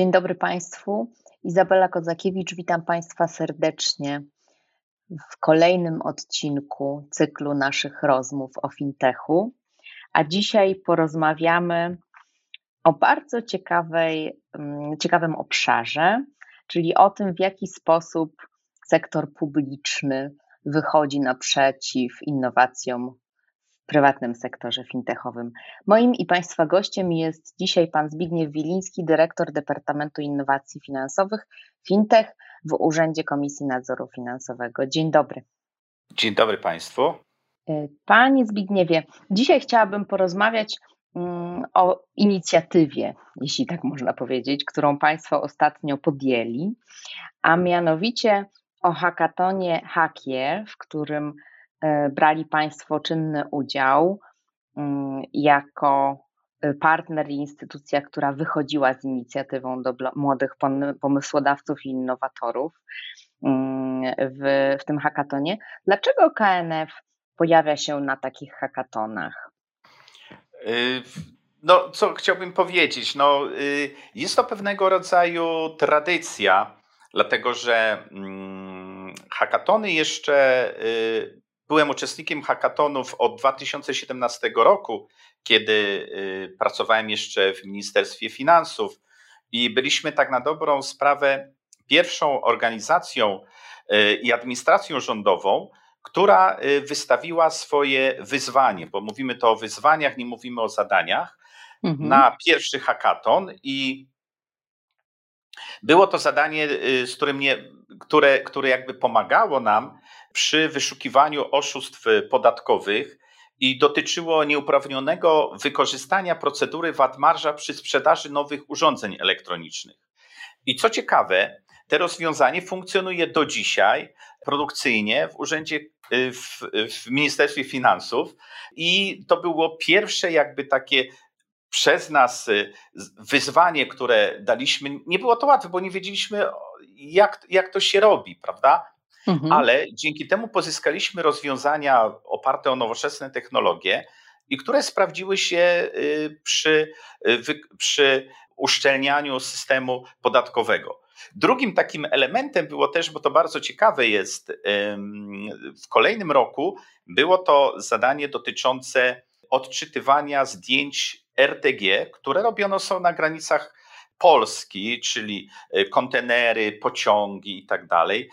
Dzień dobry Państwu. Izabela Kozakiewicz, witam Państwa serdecznie w kolejnym odcinku cyklu naszych rozmów o fintechu. A dzisiaj porozmawiamy o bardzo ciekawej, mm, ciekawym obszarze, czyli o tym, w jaki sposób sektor publiczny wychodzi naprzeciw innowacjom prywatnym sektorze fintechowym. Moim i Państwa gościem jest dzisiaj pan Zbigniew Wiliński, dyrektor Departamentu Innowacji Finansowych Fintech w Urzędzie Komisji Nadzoru Finansowego. Dzień dobry. Dzień dobry Państwu. E, panie Zbigniewie, dzisiaj chciałabym porozmawiać mm, o inicjatywie, jeśli tak można powiedzieć, którą Państwo ostatnio podjęli, a mianowicie o hackatonie Hakier, w którym brali Państwo czynny udział mm, jako e, partner i instytucja, która wychodziła z inicjatywą do młodych pomysłodawców i innowatorów mm, w, w tym hackatonie. Dlaczego KNF pojawia się na takich hackatonach? Y, no, co chciałbym powiedzieć? No, y, jest to pewnego rodzaju tradycja, dlatego że mm, hackatony jeszcze y, Byłem uczestnikiem hackathonów od 2017 roku, kiedy y, pracowałem jeszcze w Ministerstwie Finansów i byliśmy tak na dobrą sprawę pierwszą organizacją y, i administracją rządową, która y, wystawiła swoje wyzwanie, bo mówimy to o wyzwaniach, nie mówimy o zadaniach, mhm. na pierwszy hackathon i było to zadanie, z którym nie, które, które jakby pomagało nam przy wyszukiwaniu oszustw podatkowych i dotyczyło nieuprawnionego wykorzystania procedury VAT-marża przy sprzedaży nowych urządzeń elektronicznych. I co ciekawe, to rozwiązanie funkcjonuje do dzisiaj produkcyjnie w urzędzie, w, w Ministerstwie Finansów i to było pierwsze jakby takie przez nas wyzwanie, które daliśmy. Nie było to łatwe, bo nie wiedzieliśmy, jak, jak to się robi, prawda? Mhm. Ale dzięki temu pozyskaliśmy rozwiązania oparte o nowoczesne technologie i które sprawdziły się y, przy, y, przy uszczelnianiu systemu podatkowego. Drugim takim elementem było też, bo to bardzo ciekawe jest, w kolejnym roku było to zadanie dotyczące odczytywania zdjęć RTG, które robione są na granicach Polski, czyli y, kontenery, pociągi i tak dalej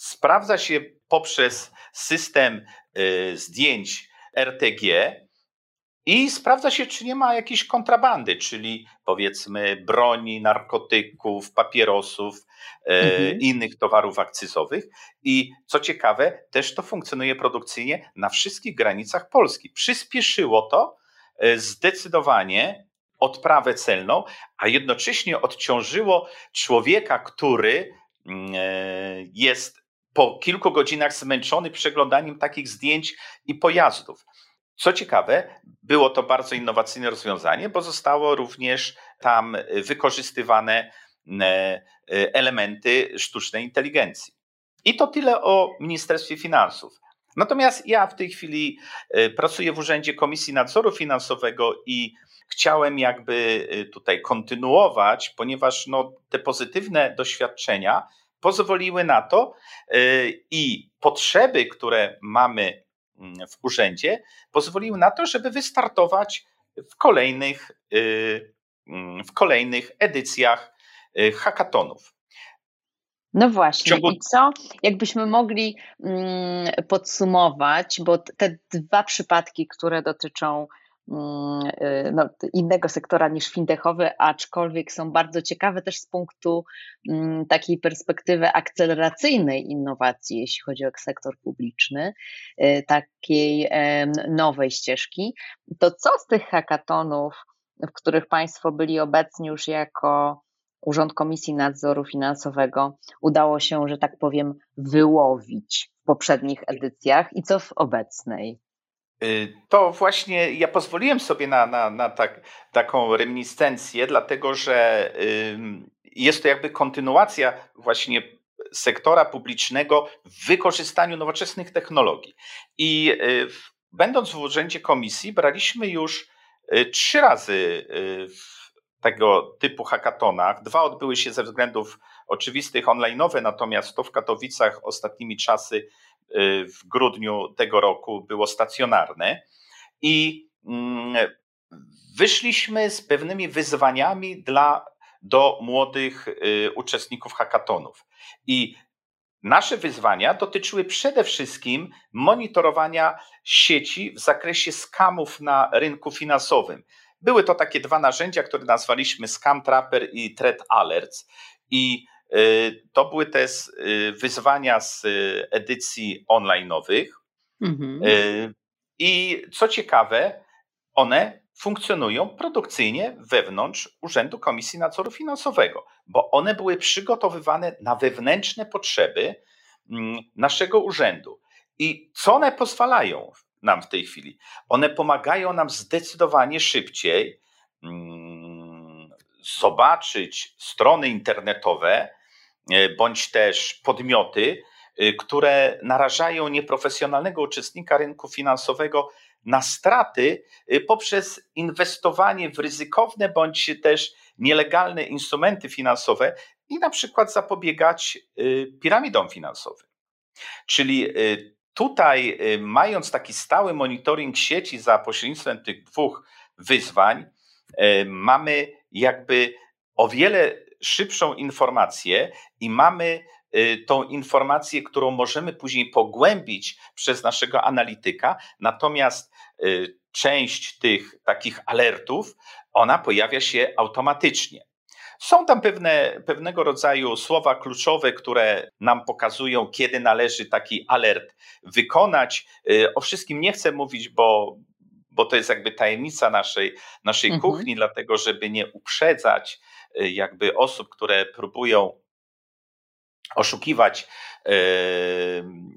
sprawdza się poprzez system y, zdjęć RTG i sprawdza się, czy nie ma jakiejś kontrabandy, czyli powiedzmy broni, narkotyków, papierosów, y, mhm. innych towarów akcyzowych. I co ciekawe, też to funkcjonuje produkcyjnie na wszystkich granicach Polski. Przyspieszyło to y, zdecydowanie odprawę celną, a jednocześnie odciążyło człowieka, który mm, jest po kilku godzinach zmęczony przeglądaniem takich zdjęć i pojazdów. Co ciekawe, było to bardzo innowacyjne rozwiązanie, bo zostało również tam wykorzystywane e, elementy sztucznej inteligencji. I to tyle o Ministerstwie Finansów. Natomiast ja w tej chwili e, pracuję w Urzędzie Komisji Nadzoru Finansowego i chciałem jakby e, tutaj kontynuować, ponieważ no, te pozytywne doświadczenia pozwoliły na to y, i potrzeby, które mamy mm, w urzędzie, pozwoliły na to, żeby wystartować w kolejnych, y, mm, w kolejnych edycjach y, hackathonów. No właśnie, i co? Jakbyśmy mogli mm, podsumować, bo te dwa przypadki, które dotyczą no, innego sektora niż fintechowy, aczkolwiek są bardzo ciekawe też z punktu mm, takiej perspektywy akceleracyjnej innowacji, jeśli chodzi o sektor publiczny, y, takiej nowej ścieżki. To co z tych hackatonów, w których Państwo byli obecni już jako Urząd Komisji Nadzoru Finansowego udało się, że tak powiem, wyłowić w poprzednich edycjach i co w obecnej? Y, to właśnie ja pozwoliłem sobie na, na, na tak, taką reminiscencję, dlatego że jest to jakby kontynuacja właśnie sektora publicznego w wykorzystaniu nowoczesnych technologii. I y, będąc w urzędzie komisji, braliśmy już y, trzy razy w tego typu hackathonach. Dwa odbyły się ze względów oczywistych online'owe, natomiast to w Katowicach ostatnimi czasy w grudniu tego roku było stacjonarne i mm, wyszliśmy z pewnymi wyzwaniami dla, do młodych y, uczestników hackathonów. I nasze wyzwania dotyczyły przede wszystkim monitorowania sieci w zakresie skamów na rynku finansowym. Były to takie dwa narzędzia, które nazwaliśmy Scam Trapper i Threat Alerts. I Y, to były te y, wyzwania z y, edycji online'owych. Mhm. I co ciekawe, one funkcjonują produkcyjnie wewnątrz Urzędu Komisji Nadzoru Finansowego, bo one były przygotowywane na wewnętrzne potrzeby mm, naszego urzędu. I co one pozwalają nam w tej chwili? One pomagają nam zdecydowanie szybciej mm, zobaczyć strony internetowe, bądź też podmioty, e, które narażają nieprofesjonalnego uczestnika rynku finansowego na straty e, poprzez inwestowanie w ryzykowne bądź też nielegalne instrumenty finansowe i na przykład zapobiegać piramidom finansowym. Czyli tutaj, mając taki stały monitoring sieci za pośrednictwem tych dwóch wyzwań, mamy jakby o wiele szybszą informację i mamy y, tą informację, którą możemy później pogłębić przez naszego analityka, natomiast y, część tych takich alertów, ona pojawia się automatycznie. Są tam pewne, pewnego rodzaju słowa kluczowe, które nam pokazują, kiedy należy taki alert wykonać. Y, o wszystkim nie chcę mówić, bo, bo to jest jakby tajemnica naszej, naszej mhm. kuchni, dlatego żeby nie uprzedzać jakby osób, które próbują oszukiwać y,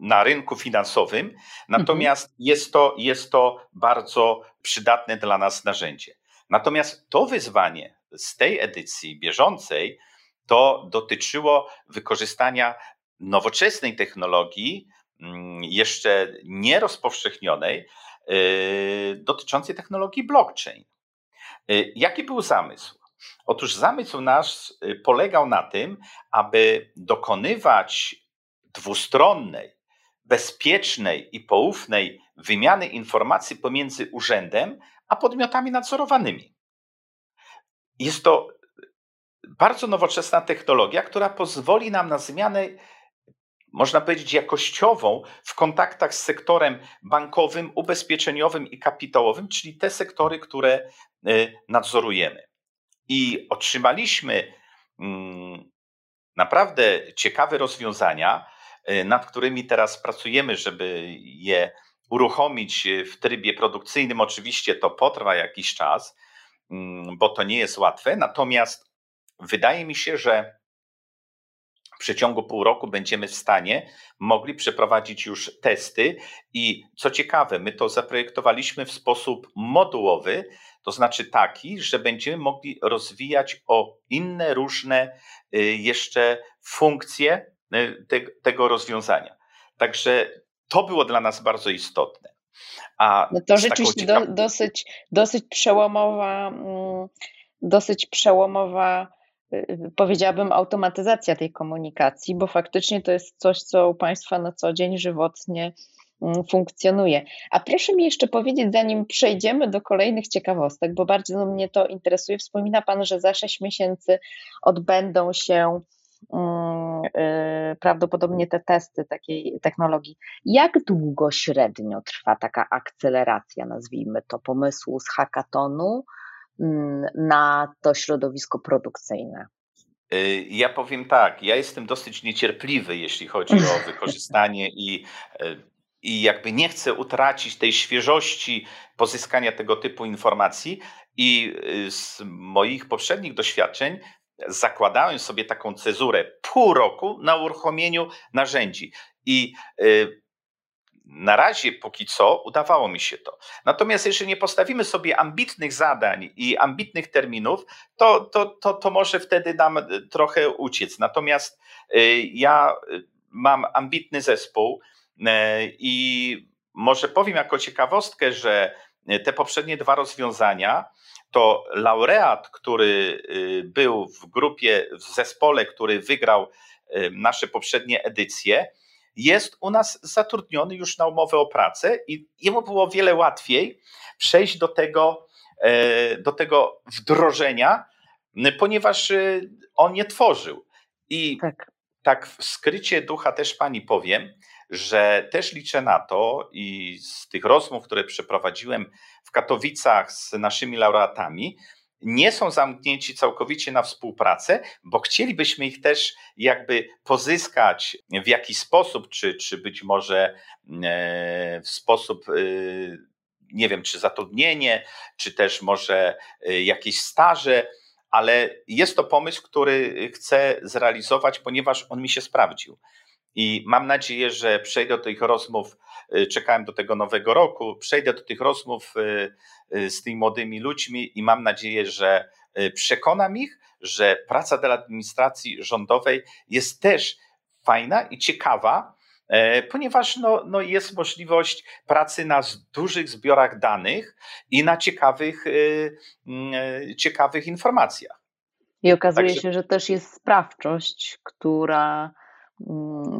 na rynku finansowym, natomiast mhm. jest, to, jest to bardzo przydatne dla nas narzędzie. Natomiast to wyzwanie z tej edycji bieżącej to dotyczyło wykorzystania nowoczesnej technologii, mm, jeszcze nie rozpowszechnionej, y, dotyczącej technologii blockchain. Jaki był zamysł? Otóż zamysł nasz y, polegał na tym, aby dokonywać dwustronnej, bezpiecznej i poufnej wymiany informacji pomiędzy urzędem a podmiotami nadzorowanymi. Jest to bardzo nowoczesna technologia, która pozwoli nam na zmianę, można powiedzieć, jakościową w kontaktach z sektorem bankowym, ubezpieczeniowym i kapitałowym, czyli te sektory, które y, nadzorujemy. I otrzymaliśmy mm, naprawdę ciekawe rozwiązania, y, nad którymi teraz pracujemy, żeby je uruchomić w trybie produkcyjnym. Oczywiście to potrwa jakiś czas, mm, bo to nie jest łatwe. Natomiast wydaje mi się, że w przeciągu pół roku będziemy w stanie mogli przeprowadzić już testy i co ciekawe, my to zaprojektowaliśmy w sposób modułowy, to znaczy taki, że będziemy mogli rozwijać o inne różne y, jeszcze funkcje y, te, tego rozwiązania. Także to było dla nas bardzo istotne. A no to rzeczywiście do, dosyć, dosyć przełomowa, mm, dosyć przełomowa y, powiedziałabym, automatyzacja tej komunikacji, bo faktycznie to jest coś, co u Państwa na co dzień żywotnie funkcjonuje. A proszę mi jeszcze powiedzieć, zanim przejdziemy do kolejnych ciekawostek, bo bardzo mnie to interesuje. Wspomina Pan, że za 6 miesięcy odbędą się yy, prawdopodobnie te testy takiej technologii. Jak długo średnio trwa taka akceleracja, nazwijmy to, pomysłu z hackatonu yy, na to środowisko produkcyjne? Y, ja powiem tak, ja jestem dosyć niecierpliwy, jeśli chodzi o wykorzystanie i y, i jakby nie chcę utracić tej świeżości pozyskania tego typu informacji. I y, z moich poprzednich doświadczeń zakładałem sobie taką cezurę pół roku na uruchomieniu narzędzi. I na razie, póki co, udawało mi się to. Natomiast jeżeli nie postawimy sobie ambitnych zadań i ambitnych terminów, to, to, to, to może wtedy nam trochę uciec. Natomiast ja mam ambitny zespół i może powiem jako ciekawostkę, że te poprzednie dwa rozwiązania to laureat, który y, był w grupie, w zespole, który wygrał y, nasze poprzednie edycje, jest u nas zatrudniony już na umowę o pracę i jemu było wiele łatwiej przejść do tego, e, do tego wdrożenia, ponieważ y, on nie tworzył. I tak. tak w skrycie ducha też pani powiem, że też liczę na to i z tych rozmów, które przeprowadziłem w Katowicach z naszymi laureatami, nie są zamknięci całkowicie na współpracę, bo chcielibyśmy ich też jakby pozyskać w jakiś sposób, czy, czy być może e, w sposób, e, nie wiem, czy zatrudnienie, czy też może e, jakieś staże, ale jest to pomysł, który chcę zrealizować, ponieważ on mi się sprawdził. I mam nadzieję, że przejdę do tych rozmów, y, czekałem do tego nowego roku, przejdę do tych rozmów y, y, z tymi młodymi ludźmi i mam nadzieję, że przekonam ich, że praca dla administracji rządowej jest też fajna i ciekawa, e, ponieważ no, no jest możliwość pracy na dużych zbiorach danych i na ciekawych, ciekawych informacjach. I okazuje Także... się, że też jest sprawczość, która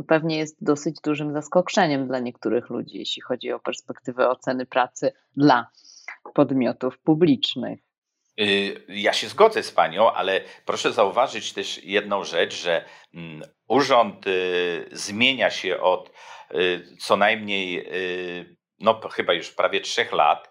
pewnie jest dosyć dużym zaskoczeniem dla niektórych ludzi, jeśli chodzi o perspektywę oceny pracy dla podmiotów publicznych. Y, ja się zgodzę z panią, ale proszę zauważyć też jedną rzecz, że mm, urząd y, zmienia się od y, co najmniej, no chyba już prawie trzech lat,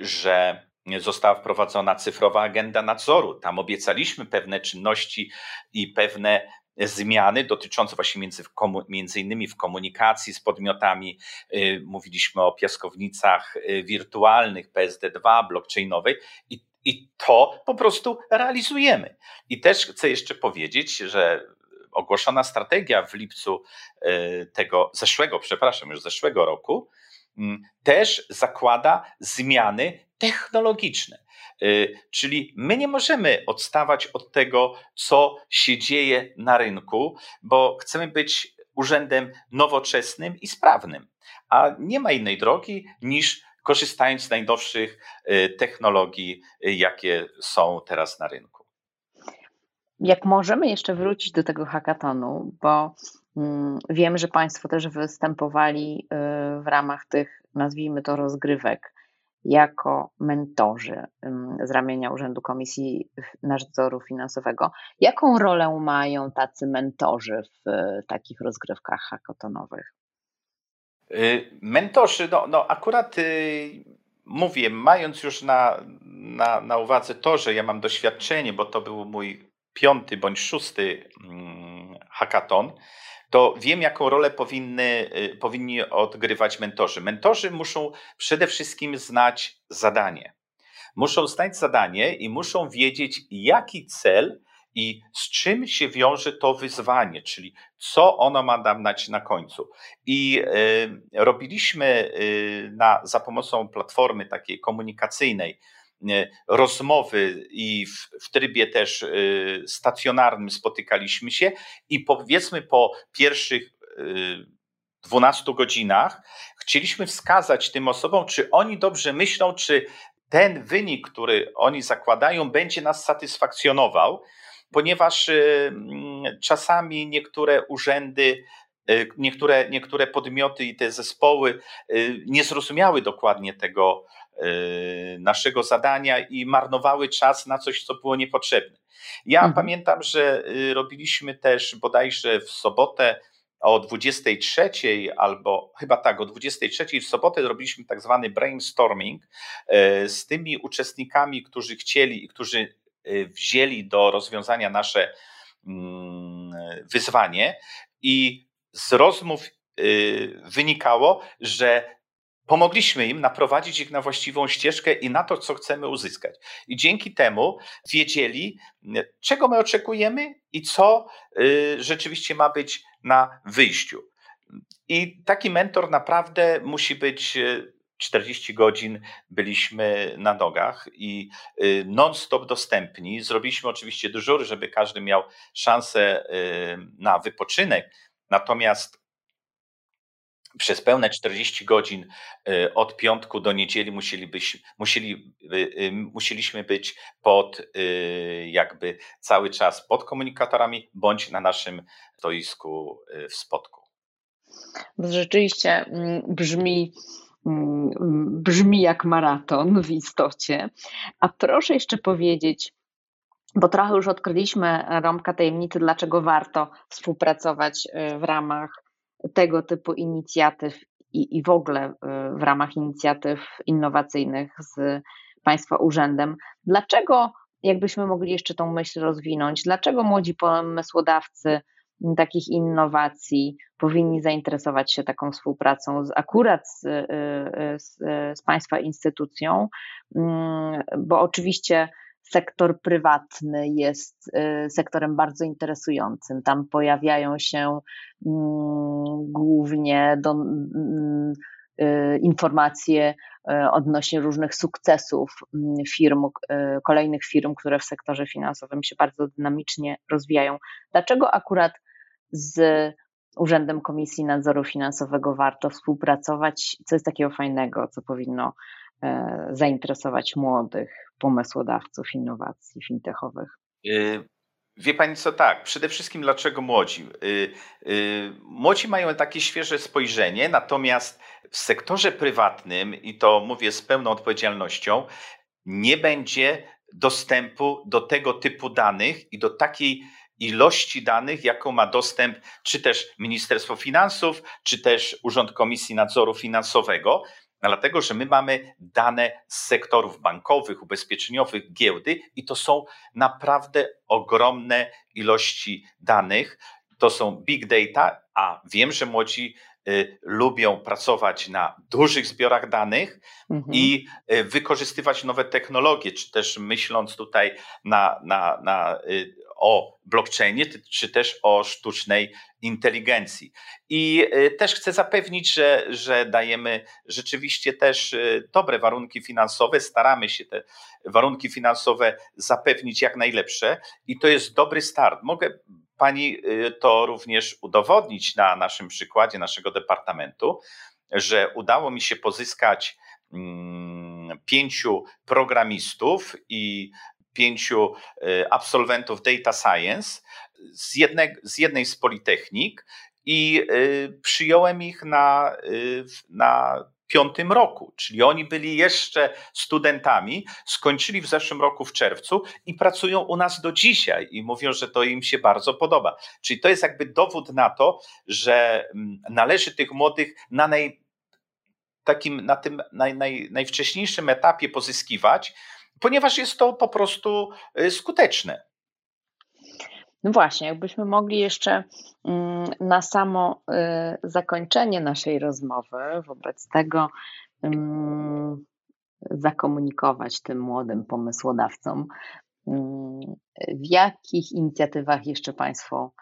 że została wprowadzona cyfrowa agenda nadzoru. Tam obiecaliśmy pewne czynności i pewne zmiany dotyczące właśnie między, między innymi w komunikacji z podmiotami. Y, mówiliśmy o piaskownicach y, wirtualnych, PSD2, blockchainowej i, i to po prostu realizujemy. I też chcę jeszcze powiedzieć, że ogłoszona strategia w lipcu y, tego zeszłego, przepraszam, już zeszłego roku, mm, też zakłada zmiany technologiczne. Y, czyli my nie możemy odstawać od tego, co się dzieje na rynku, bo chcemy być urzędem nowoczesnym i sprawnym. A nie ma innej drogi niż korzystając z najnowszych y, technologii, y, jakie są teraz na rynku. Jak możemy jeszcze wrócić do tego hackatonu, bo mm, wiem, że Państwo też występowali w ramach tych, nazwijmy to, rozgrywek jako mentorzy z ramienia Urzędu Komisji Nadzoru Finansowego. Jaką rolę mają tacy mentorzy w e, takich rozgrywkach hakotonowych? Y, mentorzy, no, no akurat y, mówię, mając już na, na, na uwadze to, że ja mam doświadczenie, bo to był mój piąty bądź szósty mm, hackathon, to wiem, jaką rolę powinny, y, powinni odgrywać mentorzy. Mentorzy muszą przede wszystkim znać zadanie. Muszą znać zadanie i muszą wiedzieć, jaki cel i z czym się wiąże to wyzwanie, czyli co ono ma nam dać na końcu. I y, robiliśmy y, na, za pomocą platformy takiej komunikacyjnej, rozmowy i w, w, trybie też e, stacjonarnym spotykaliśmy się i powiedzmy po pierwszych 12 e, godzinach chcieliśmy wskazać tym osobom, czy oni dobrze myślą, czy ten wynik, który oni zakładają, będzie nas satysfakcjonował, ponieważ czasami niektóre urzędy niektóre, niektóre podmioty i te zespoły nie zrozumiały dokładnie tego, naszego zadania i marnowały czas na coś, co było niepotrzebne. Ja mhm. pamiętam, że y, robiliśmy też bodajże w sobotę o 23 albo chyba tak, o 23 w sobotę robiliśmy tak zwany brainstorming y, z tymi uczestnikami, którzy chcieli i którzy wzięli do rozwiązania nasze mm, wyzwanie i z rozmów wynikało, że pomogliśmy im naprowadzić ich na właściwą ścieżkę i na to, co chcemy uzyskać. I dzięki temu wiedzieli, czego my oczekujemy i co y, rzeczywiście ma być na wyjściu. I taki mentor naprawdę musi być 40 y, godzin byliśmy na nogach i y, non-stop dostępni. Zrobiliśmy oczywiście dyżury, żeby każdy miał szansę na wypoczynek. Natomiast przez pełne 40 godzin y, od piątku do niedzieli y, y, musieliśmy być pod jakby cały czas pod komunikatorami bądź na naszym stoisku w spotku. Rzeczywiście mm, brzmi, mm, brzmi jak maraton w istocie. A proszę jeszcze powiedzieć, bo trochę już odkryliśmy rąbka tajemnicy, dlaczego warto współpracować w ramach tego typu inicjatyw i, i w ogóle y, w ramach inicjatyw innowacyjnych z Państwa Urzędem. Dlaczego, jakbyśmy mogli jeszcze tą myśl rozwinąć, dlaczego młodzi pomysłodawcy takich innowacji powinni zainteresować się taką współpracą z, akurat z, y, y, z, z Państwa instytucją? Mm, bo oczywiście sektor prywatny jest y, sektorem bardzo interesującym. Tam pojawiają się mm, głównie do, mm, y, informacje y, odnośnie różnych sukcesów mm, firm, kolejnych firm, które w sektorze finansowym się bardzo dynamicznie rozwijają. Dlaczego akurat z Urzędem Komisji Nadzoru Finansowego warto współpracować? Co jest takiego fajnego, co powinno zainteresować młodych pomysłodawców innowacji fintechowych? Y, wie Pani co, tak, przede wszystkim dlaczego młodzi? Y, młodzi mają takie świeże spojrzenie, natomiast w sektorze prywatnym, i to mówię z pełną odpowiedzialnością, nie będzie dostępu do tego typu danych i do takiej ilości danych, jaką ma dostęp czy też Ministerstwo Finansów, czy też Urząd Komisji Nadzoru Finansowego. Dlatego, że my mamy dane z sektorów bankowych, ubezpieczeniowych, giełdy i to są naprawdę ogromne ilości danych. To są big data, a wiem, że młodzi lubią pracować na dużych zbiorach danych mhm. i y, wykorzystywać nowe technologie, czy też myśląc tutaj na, na, na y, o blockchainie, czy też o sztucznej inteligencji. I y, też chcę zapewnić, że, że dajemy rzeczywiście też y, dobre warunki finansowe, staramy się te warunki finansowe zapewnić jak najlepsze i to jest dobry start. Mogę Pani y, to również udowodnić na naszym przykładzie naszego departamentu, że udało mi się pozyskać mm, pięciu programistów i pięciu e, absolwentów data science z, jednej, z jednej z Politechnik i e, przyjąłem ich na, na piątym roku, czyli oni byli jeszcze studentami, skończyli w zeszłym roku w czerwcu i pracują u nas do dzisiaj i mówią, że to im się bardzo podoba. Czyli to jest jakby dowód na to, że mm, należy tych młodych na naj, takim, na tym naj, naj, najwcześniejszym etapie pozyskiwać, ponieważ jest to po prostu y, skuteczne. No właśnie, jakbyśmy mogli jeszcze mm, na samo y, zakończenie naszej rozmowy wobec tego mm, zakomunikować tym młodym pomysłodawcom, mm, w jakich inicjatywach jeszcze Państwo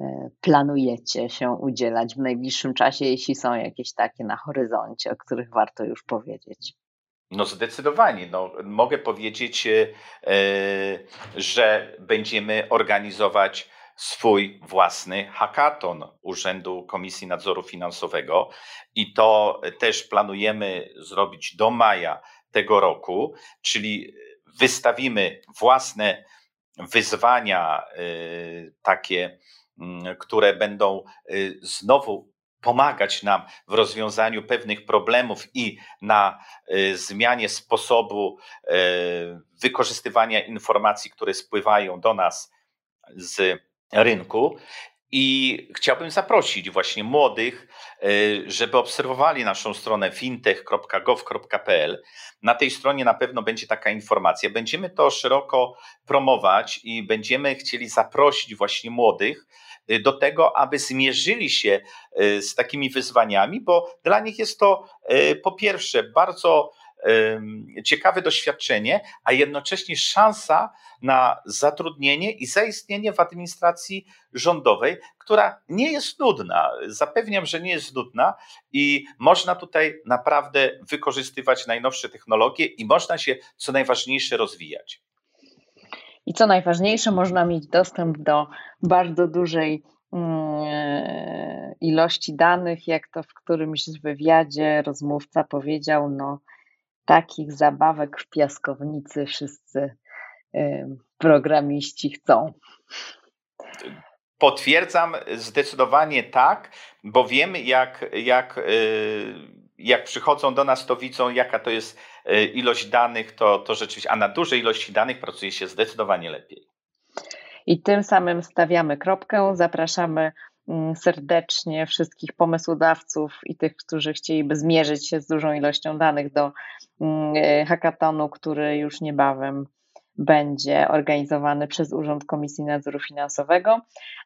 y, planujecie się udzielać w najbliższym czasie, jeśli są jakieś takie na horyzoncie, o których warto już powiedzieć? No zdecydowanie. No, mogę powiedzieć, e, że będziemy organizować swój własny hackathon Urzędu Komisji Nadzoru Finansowego i to też planujemy zrobić do maja tego roku, czyli wystawimy własne wyzwania e, takie, które będą e, znowu pomagać nam w rozwiązaniu pewnych problemów i na y, zmianie sposobu y, wykorzystywania informacji, które spływają do nas z rynku. I chciałbym zaprosić właśnie młodych, y, żeby obserwowali naszą stronę fintech.gov.pl. Na tej stronie na pewno będzie taka informacja. Będziemy to szeroko promować i będziemy chcieli zaprosić właśnie młodych do tego, aby zmierzyli się z takimi wyzwaniami, bo dla nich jest to po pierwsze bardzo ciekawe doświadczenie, a jednocześnie szansa na zatrudnienie i zaistnienie w administracji rządowej, która nie jest nudna. Zapewniam, że nie jest nudna i można tutaj naprawdę wykorzystywać najnowsze technologie i można się, co najważniejsze, rozwijać. I co najważniejsze, można mieć dostęp do bardzo dużej mm, ilości danych, jak to w którymś wywiadzie rozmówca powiedział, no takich zabawek w piaskownicy wszyscy programiści chcą. Potwierdzam zdecydowanie tak, bo wiemy, jak, jak, y, jak przychodzą do nas, to widzą, jaka to jest y, ilość danych, to, to rzeczywiście, a na dużej ilości danych pracuje się zdecydowanie lepiej. I tym samym stawiamy kropkę. Zapraszamy Mm, serdecznie wszystkich pomysłodawców i tych, którzy chcieliby zmierzyć się z dużą ilością danych do mm, e, hackathonu, który już niebawem będzie organizowany przez Urząd Komisji Nadzoru Finansowego,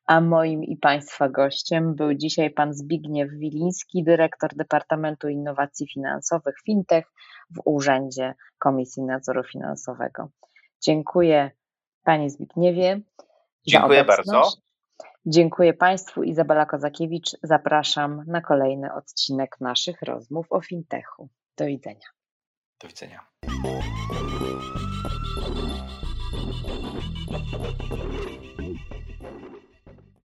a moim i Państwa gościem był dzisiaj pan Zbigniew Wiliński, dyrektor Departamentu Innowacji Finansowych FinTech w Urzędzie Komisji Nadzoru Finansowego. Dziękuję Panie Zbigniewie. Dziękuję bardzo. Dziękuję Państwu. Izabela Kozakiewicz. Zapraszam na kolejny odcinek naszych rozmów o fintechu. Do widzenia. Do widzenia. Thank you.